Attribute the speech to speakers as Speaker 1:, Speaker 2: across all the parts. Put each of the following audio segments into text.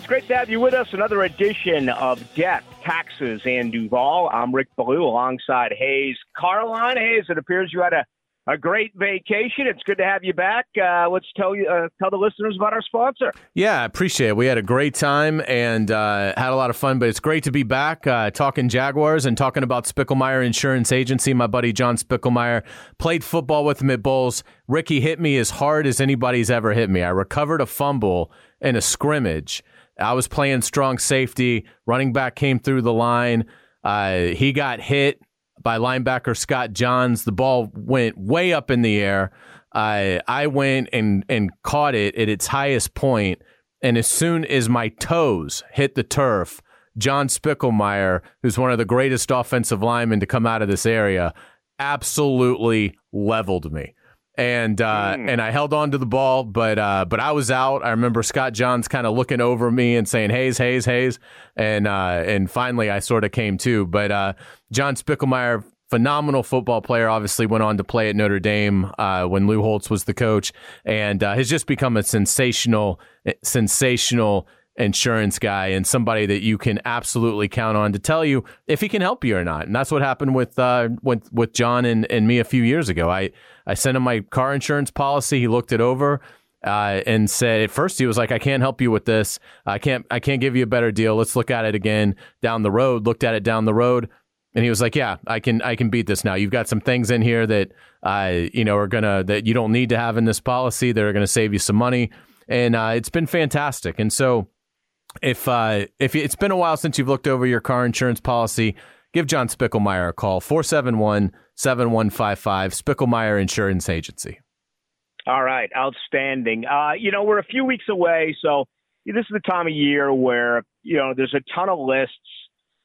Speaker 1: It's great to have you with us. Another edition of Death, Taxes, and Duval. I'm Rick Ballou alongside Hayes Carlyon. Hayes, it appears you had a, a great vacation. It's good to have you back. Uh, let's tell you, uh, tell the listeners about our sponsor.
Speaker 2: Yeah, I appreciate it. We had a great time and uh, had a lot of fun, but it's great to be back uh, talking Jaguars and talking about Spickelmeyer Insurance Agency. My buddy John Spickelmeyer played football with him at Bolles. Ricky hit me as hard as anybody's ever hit me. I recovered a fumble in a scrimmage I was playing strong safety. Running back came through the line. Uh, he got hit by linebacker Scott Johns. The ball went way up in the air. Uh, I went and, and caught it at its highest point, and as soon as my toes hit the turf, John Spickelmeyer, who's one of the greatest offensive linemen to come out of this area, absolutely leveled me and uh, mm. and I held on to the ball, but uh, but I was out. I remember Scott Johns kind of looking over me and saying Hayes, Hayes, Hayes, and uh, and finally I sort of came to. But uh, John Spickelmeyer, phenomenal football player, obviously went on to play at Notre Dame uh, when Lou Holtz was the coach, and uh, has just become a sensational, sensational insurance guy and somebody that you can absolutely count on to tell you if he can help you or not. And that's what happened with uh, with with John and, and me a few years ago. I I sent him my car insurance policy. He looked it over. Uh, and said at first he was like, "I can't help you with this. I can't. I can't give you a better deal. Let's look at it again down the road." Looked at it down the road, and he was like, "Yeah, I can. I can beat this now. You've got some things in here that, uh, you know, are gonna that you don't need to have in this policy that are gonna save you some money." And uh, it's been fantastic. And so if uh, if it's been a while since you've looked over your car insurance policy, give John Spickelmeyer a call 471 7155 Spickelmeyer Insurance Agency.
Speaker 1: All right, outstanding. Uh, you know, we're a few weeks away, so this is the time of year where you know there's a ton of lists.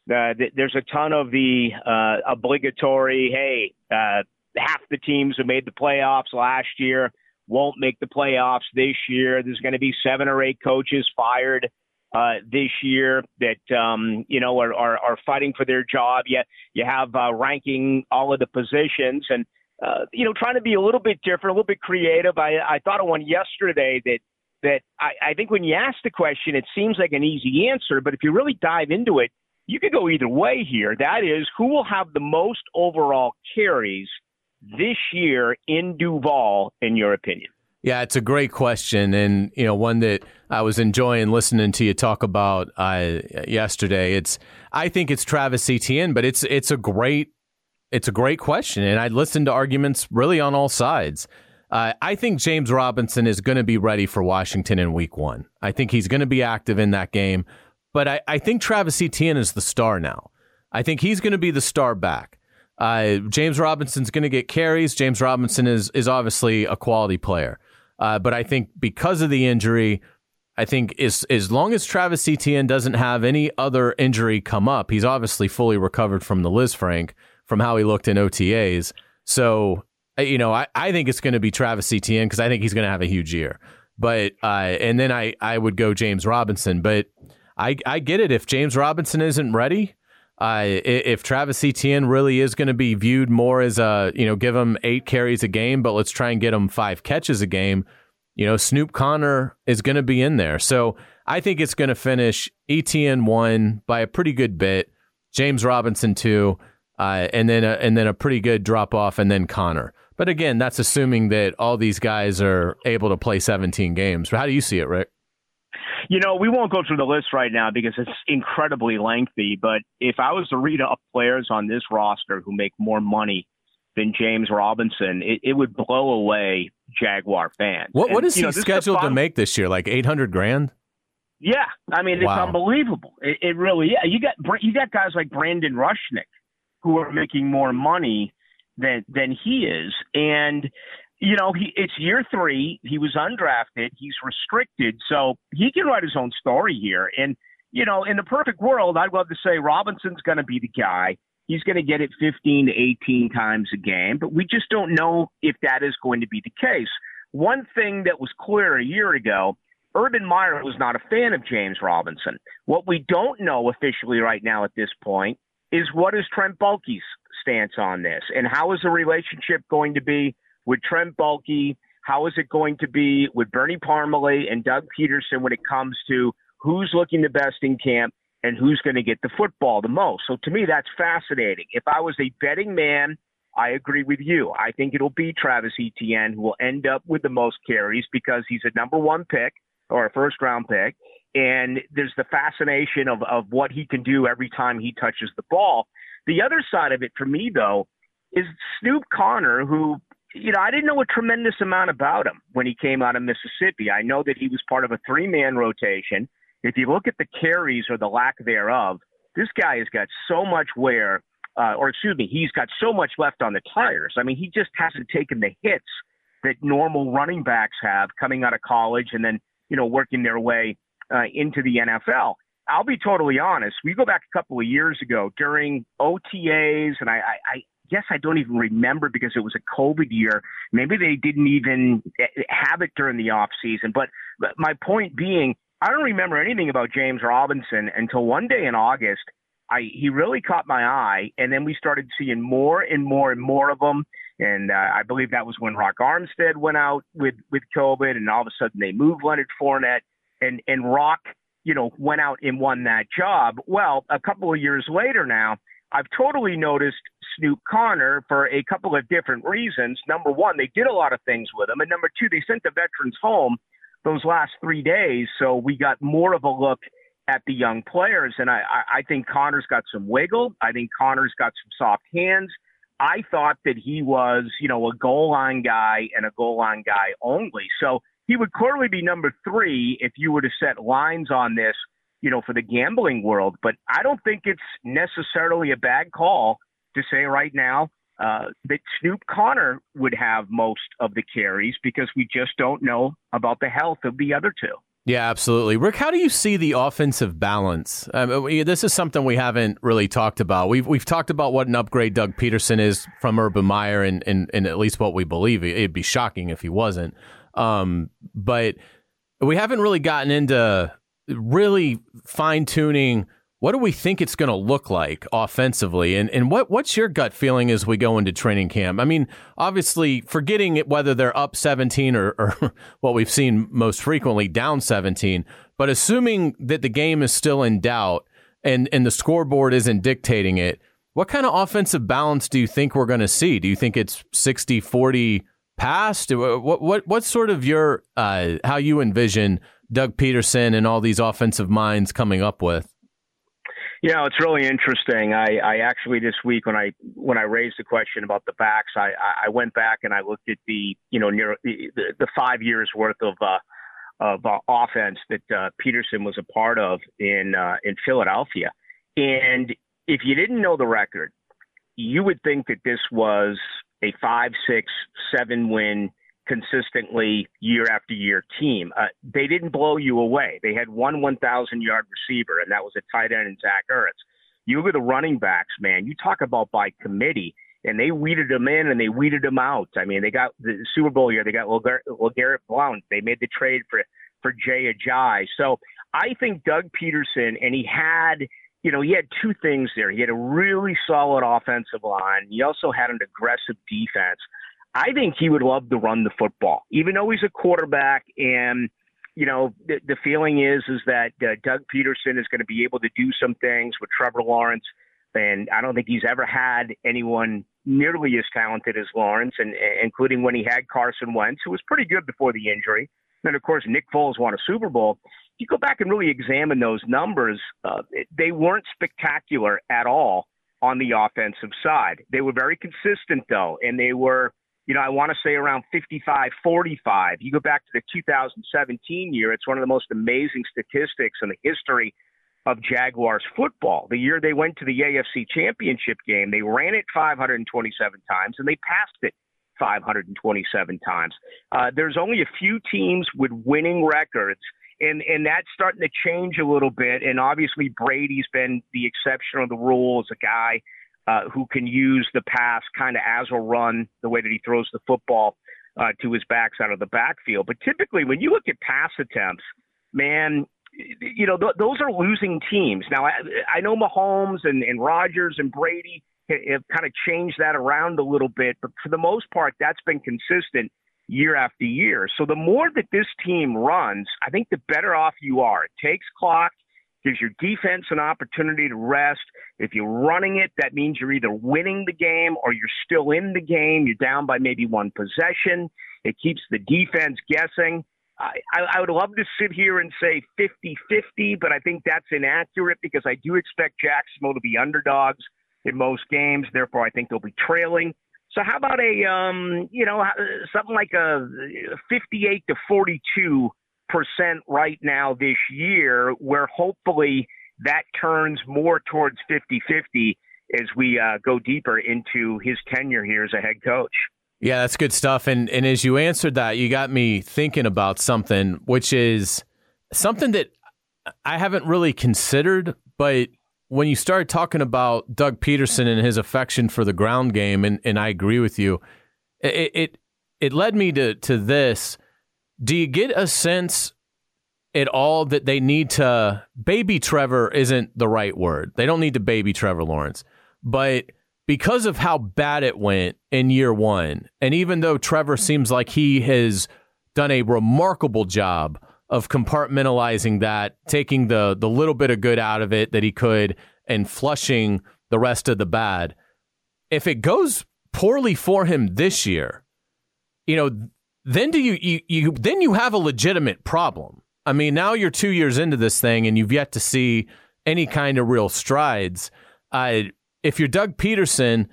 Speaker 1: Uh, there's a ton of the uh, obligatory. Hey, uh, half the teams who made the playoffs last year won't make the playoffs this year. There's going to be seven or eight coaches fired uh, this year that um, you know are, are, are fighting for their job. Yet you have uh, ranking all of the positions and uh, you know trying to be a little bit different, a little bit creative. I, I thought of one yesterday that that I, I think when you ask the question, it seems like an easy answer, but if you really dive into it, you could go either way here. That is, who will have the most overall carries this year in Duval, in your opinion?
Speaker 2: Yeah, it's a great question, and you know one that I was enjoying listening to you talk about uh, yesterday. It's I think it's Travis Etienne, but it's it's a great it's a great question, and I listened to arguments really on all sides. Uh, I think James Robinson is going to be ready for Washington in Week One. I think he's going to be active in that game, but I, I think Travis Etienne is the star now. I think he's going to be the star back. Uh, James Robinson's going to get carries. James Robinson is is obviously a quality player. Uh, but I think because of the injury, I think as as long as Travis Etienne doesn't have any other injury come up, he's obviously fully recovered from the Lisfranc from how he looked in OTAs. So you know, I, I think it's going to be Travis Etienne because I think he's going to have a huge year. But uh, and then I I would go James Robinson, but I I get it if James Robinson isn't ready. If Travis Etienne really is going to be viewed more as a, you know, give him eight carries a game, but let's try and get him five catches a game, you know, Snoop Conner is going to be in there. So I think it's going to finish Etienne one by a pretty good bit, James Robinson two, uh, and then a, and then a pretty good drop off, and then Conner. But again, that's assuming that all these guys are able to play 17 games. How do you see it, Rick?
Speaker 1: You know, we won't go through the list right now because it's incredibly lengthy. But if I was to read up players on this roster who make more money than James Robinson, it, it would blow away Jaguar fans.
Speaker 2: What What is he know, scheduled to make this year? Like eight hundred grand?
Speaker 1: Yeah, I mean it's wow. unbelievable. It, it really, yeah. You got you got guys like Brandon Rushnick who are making more money than than he is, and you know, he it's year three. He was undrafted. He's restricted, so he can write his own story here. And you know, in the perfect world, I'd love to say Robinson's going to be the guy. He's going to get it 15 to 18 times a game, but we just don't know if that is going to be the case. One thing that was clear a year ago, Urban Meyer was not a fan of James Robinson. What we don't know officially right now at this point is what is Trent Baalke's stance on this, and how is the relationship going to be with Trent Baalke? How is it going to be with Bernie Parmalee and Doug Pederson when it comes to who's looking the best in camp and who's going to get the football the most. So to me, that's fascinating. If I was a betting man, I agree with you. I think it'll be Travis Etienne who will end up with the most carries because he's a number one pick or a first round pick. And there's the fascination of, of what he can do every time he touches the ball. The other side of it for me, though, is Snoop Conner, who, you know, I didn't know a tremendous amount about him when he came out of Mississippi. I know that he was part of a three man rotation. If you look at the carries or the lack thereof, this guy has got so much wear, uh, or excuse me, he's got so much left on the tires. I mean, he just hasn't taken the hits that normal running backs have coming out of college and then, you know, working their way uh, into the NFL. I'll be totally honest. We go back a couple of years ago during OTAs, and I, I, I guess I don't even remember because it was a COVID year. Maybe they didn't even have it during the off season. But my point being, I don't remember anything about James Robinson until one day in August. I he really caught my eye, and then we started seeing more and more and more of them. And uh, I believe that was when Rock Armstead went out with with COVID, and all of a sudden they moved Leonard Fournette, and and Rock, you know, went out and won that job. Well, a couple of years later now, I've totally noticed Snoop Conner for a couple of different reasons. Number one, they did a lot of things with him, and number two, they sent the veterans home those last three days, so we got more of a look at the young players. And I, I think Conner's got some wiggle. I think Conner's got some soft hands. I thought that he was, you know, a goal line guy and a goal line guy only. So he would clearly be number three if you were to set lines on this, you know, for the gambling world. But I don't think it's necessarily a bad call to say right now uh, that Snoop Conner would have most of the carries because we just don't know about the health of the other two.
Speaker 2: Yeah, absolutely. Rick, how do you see the offensive balance? Um, this is something we haven't really talked about. We've we've talked about what an upgrade Doug Pederson is from Urban Meyer, and, and, and at least what we believe. It'd be shocking if he wasn't. Um, but we haven't really gotten into really fine tuning what do we think it's going to look like offensively? And and what what's your gut feeling as we go into training camp? I mean, obviously, forgetting whether they're up 17 or, or what we've seen most frequently down 17, but assuming that the game is still in doubt and and the scoreboard isn't dictating it, what kind of offensive balance do you think we're going to see? Do you think it's 60 40 pass? What what what's sort of your uh, how you envision Doug Pederson and all these offensive minds coming up with?
Speaker 1: Know, it's really interesting. I, I actually this week when I when I raised the question about the backs, I, I went back and I looked at the you know near the, the five years worth of uh, of uh, offense that uh, Pederson was a part of in uh, in Philadelphia, and if you didn't know the record, you would think that this was a five, six, seven win consistently year after year team. Uh, they didn't blow you away. They had one 1,000 yard receiver, and that was a tight end in Zach Ertz. You look at the running backs, man. You talk about by committee, and they weeded them in and they weeded them out. I mean, they got the Super Bowl year. They got LeGarrette Blount. They made the trade for for Jay Ajayi. So I think Doug Pederson, and he had. You know, he had two things there. He had a really solid offensive line. He also had an aggressive defense. I think he would love to run the football, even though he's a quarterback. And you know, the, the feeling is is that uh, Doug Pederson is going to be able to do some things with Trevor Lawrence, and I don't think he's ever had anyone nearly as talented as Lawrence, and including when he had Carson Wentz, who was pretty good before the injury. And of course, Nick Foles won a Super Bowl. If You go back and really examine those numbers; uh, they weren't spectacular at all on the offensive side. They were very consistent, though, and they were you know, I want to say around 55 45. You go back to the 2017 year, it's one of the most amazing statistics in the history of Jaguars football. The year they went to the AFC Championship game, they ran it 527 times and they passed it 527 times. Uh, there's only a few teams with winning records. And, and that's starting to change a little bit. And obviously, Brady's been the exception of the rule as a guy uh, who can use the pass kind of as a run, the way that he throws the football uh, to his backs out of the backfield. But typically, when you look at pass attempts, man, you know, th- those are losing teams. Now, I, I know Mahomes and, and Rodgers and Brady have kind of changed that around a little bit, but for the most part, that's been consistent. year after year. So the more that this team runs, I think the better off you are. It takes clock, gives your defense an opportunity to rest. If you're running it, that means you're either winning the game or you're still in the game. You're down by maybe one possession. It keeps the defense guessing. I, I would love to sit here and say 50 50, but I think that's inaccurate because I do expect Jacksonville to be underdogs in most games. Therefore, I think they'll be trailing. So how about a um, you know something like a 58 to 42 percent right now this year, where hopefully that turns more towards 50-50 as we uh, go deeper into his tenure here as a head coach.
Speaker 2: Yeah, that's good stuff. And and as you answered that, you got me thinking about something, which is something that I haven't really considered, but when you started talking about Doug Pederson and his affection for the ground game, and, and I agree with you, it, it it led me to to this. Do you get a sense at all that they need to baby Trevor isn't the right word. They don't need to baby Trevor Lawrence. But because of how bad it went in year 1, and even though Trevor seems like he has done a remarkable job of compartmentalizing that, taking the the little bit of good out of it that he could and flushing the rest of the bad. If it goes poorly for him this year, you know, then do you, you, you then you have a legitimate problem. I mean, now you're 2 years into this thing and you've yet to see any kind of real strides. Uh, if you're Doug Pederson,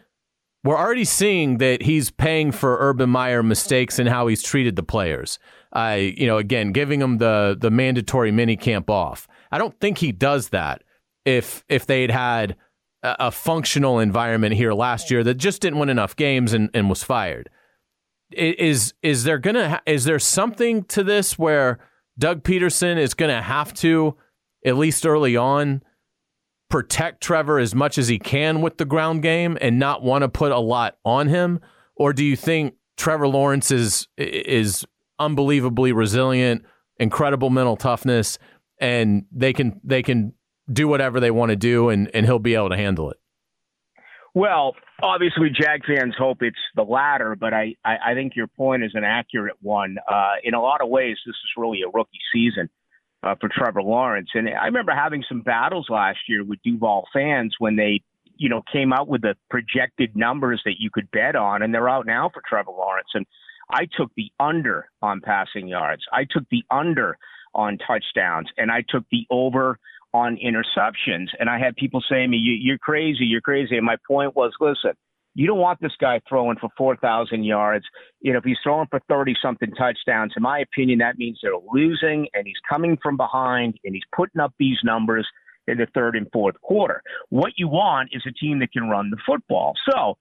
Speaker 2: we're already seeing that he's paying for Urban Meyer mistakes and how he's treated the players. I, you know, again, giving them the the mandatory mini camp off. I don't think he does that if if they'd had a, a functional environment here last year that just didn't win enough games and, and was fired. Is is there gonna is there something to this where Doug Pederson is gonna have to at least early on protect Trevor as much as he can with the ground game and not want to put a lot on him, or do you think Trevor Lawrence is is unbelievably resilient, incredible mental toughness, and they can they can do whatever they want to do, and and he'll be able to handle it.
Speaker 1: Well, obviously, Jag fans hope it's the latter, but I, I, I think your point is an accurate one. Uh, in a lot of ways, this is really a rookie season uh, for Trevor Lawrence. And I remember having some battles last year with Duval fans when they, you know, came out with the projected numbers that you could bet on, and they're out now for Trevor Lawrence. And I took the under on passing yards. I took the under on touchdowns, and I took the over on interceptions. And I had people saying to me, "You're crazy, you're crazy." And my point was, listen, you don't want this guy throwing for 4,000 yards. You know, if he's throwing for 30 something touchdowns, in my opinion, that means they're losing and he's coming from behind and he's putting up these numbers in the third and fourth quarter. What you want is a team that can run the football. So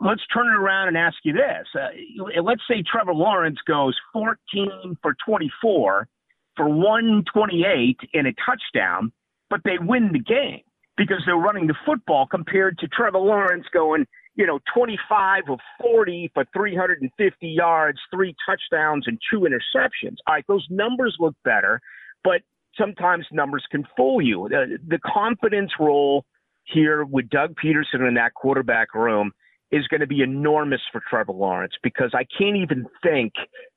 Speaker 1: let's turn it around and ask you this. Uh, let's say Trevor Lawrence goes 14 for 24 for 128 and a touchdown, but they win the game because they're running the football compared to Trevor Lawrence going, you know, 25 of 40 for 350 yards, three touchdowns, and two interceptions. All right, those numbers look better, but sometimes numbers can fool you. The, the confidence role here with Doug Pederson in that quarterback room is going to be enormous for Trevor Lawrence because I can't even think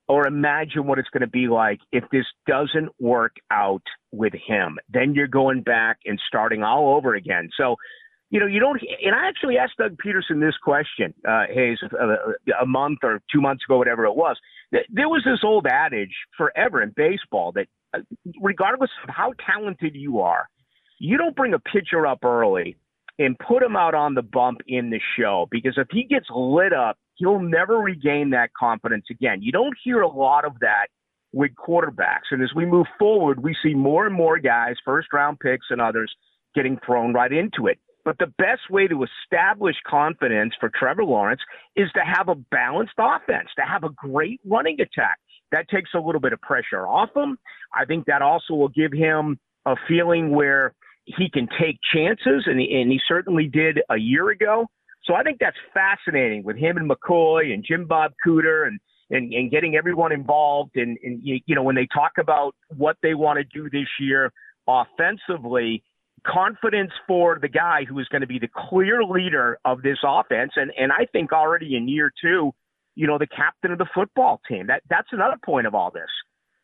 Speaker 1: or imagine what it's going to be like if this doesn't work out with him. Then you're going back and starting all over again. So, you know, you don't. And I actually asked Doug Pederson this question, uh, Hayes, a, a month or two months ago, whatever it was. There was this old adage forever in baseball that, uh, regardless of how talented you are, you don't bring a pitcher up early and put him out on the bump in the show because if he gets lit up, he'll never regain that confidence again. You don't hear a lot of that with quarterbacks. And as we move forward, we see more and more guys, first round picks and others, getting thrown right into it. But the best way to establish confidence for Trevor Lawrence is to have a balanced offense, to have a great running attack. That takes a little bit of pressure off him. I think that also will give him a feeling where he can take chances, and he, and he certainly did a year ago. So I think that's fascinating with him and McCoy and Jim Bob Cooter and and, and getting everyone involved. And, and you know when they talk about what they want to do this year offensively, confidence for the guy who is going to be the clear leader of this offense. And and I think already in year two, you know, the captain of the football team. That that's another point of all this.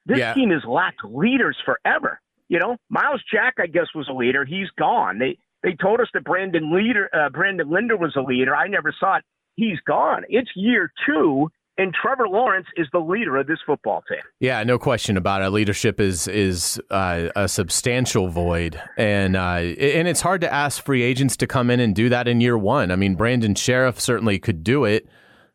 Speaker 1: This
Speaker 2: Yeah.
Speaker 1: team has lacked leaders forever. You know, Myles Jack, I guess, was a leader. He's gone. They they told us that Brandon leader uh, Brandon Linder was a leader. I never saw it. He's gone. It's year two, and Trevor Lawrence is the leader of this football team.
Speaker 2: Yeah, no question about it. Leadership is is uh, a substantial void, and uh, and it's hard to ask free agents to come in and do that in year one. I mean, Brandon Scherff certainly could do it.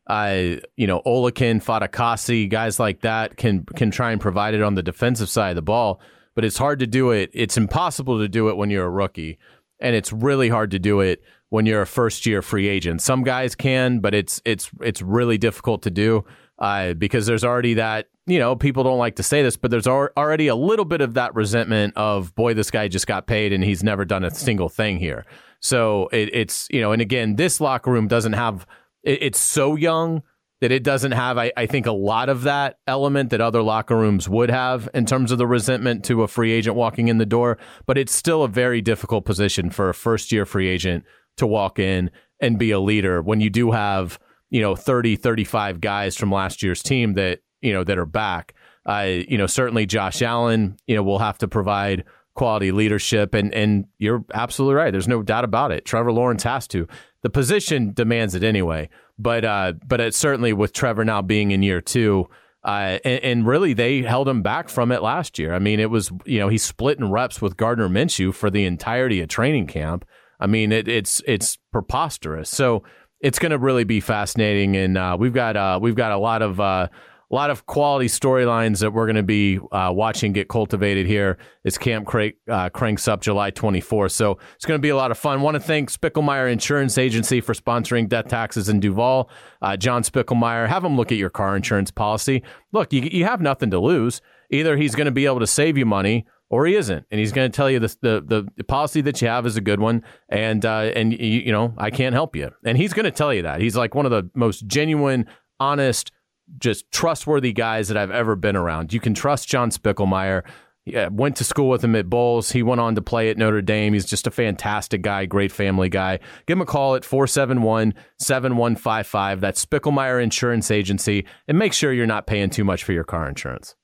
Speaker 2: Uh, you know, Olakin, Fatukasi, guys like that can can try and provide it on the defensive side of the ball, but it's hard to do it. It's impossible to do it when you're a rookie, and it's really hard to do it when you're a first year free agent. Some guys can, but it's it's it's really difficult to do uh, because there's already that you know people don't like to say this, but there's al- already a little bit of that resentment of boy, this guy just got paid and he's never done a single thing here. So it, it's you know, and again, this locker room doesn't have. It, it's so young that it doesn't have, I, I think, a lot of that element that other locker rooms would have in terms of the resentment to a free agent walking in the door. But it's still a very difficult position for a first year free agent to walk in and be a leader when you do have, you know, 30, 35 guys from last year's team that, you know, that are back. Uh, you know, certainly Josh Allen, you know, will have to provide quality leadership and and you're absolutely right. There's no doubt about it. Trevor Lawrence has to. The position demands it anyway. But uh but it's certainly with Trevor now being in year 2 uh, and, and really, they held him back from it last year. I mean, it was you know he's splitting reps with Gardner Minshew for the entirety of training camp. I mean, it, it's it's preposterous. So it's going to really be fascinating, and uh, we've got uh, we've got a lot of uh, a lot of quality storylines that we're going to be uh, watching get cultivated here as Camp crank, uh, cranks up July 24th. So it's going to be a lot of fun. Want to thank Spicklemeyer Insurance Agency for sponsoring death taxes in Duval. Uh, John Spicklemeyer, have him look at your car insurance policy. Look, you, you have nothing to lose. Either he's going to be able to save you money or he isn't, and he's going to tell you the, the the policy that you have is a good one, and uh, and you, you know I can't help you, and he's going to tell you that. He's like one of the most genuine, honest, just trustworthy guys that I've ever been around. You can trust John Spicklemeyer. Yeah, went to school with him at Bolles. He went on to play at Notre Dame. He's just a fantastic guy, great family guy. Give him a call at 471 7155. That's Spicklemeyer Insurance Agency. And make sure you're not paying too much for your car insurance.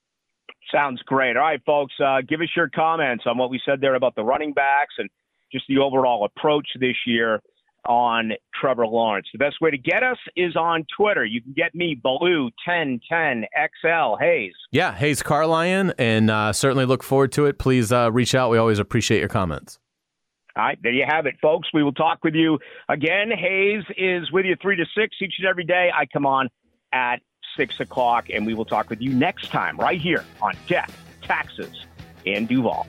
Speaker 1: Sounds great. All right, folks, uh, give us your comments on what we said there about the running backs and just the overall approach this year on Trevor Lawrence. The best way to get us is on Twitter. You can get me, Baloo1010XL Hayes.
Speaker 2: Yeah, Hayes Carlyon, and uh, certainly look forward to it. Please uh, reach out. We always appreciate your comments.
Speaker 1: All right, there you have it, folks. We will talk with you again. Hayes is with you three to six each and every day. I come on at six o'clock, and we will talk with you next time right here on Death, Taxes, and Duval.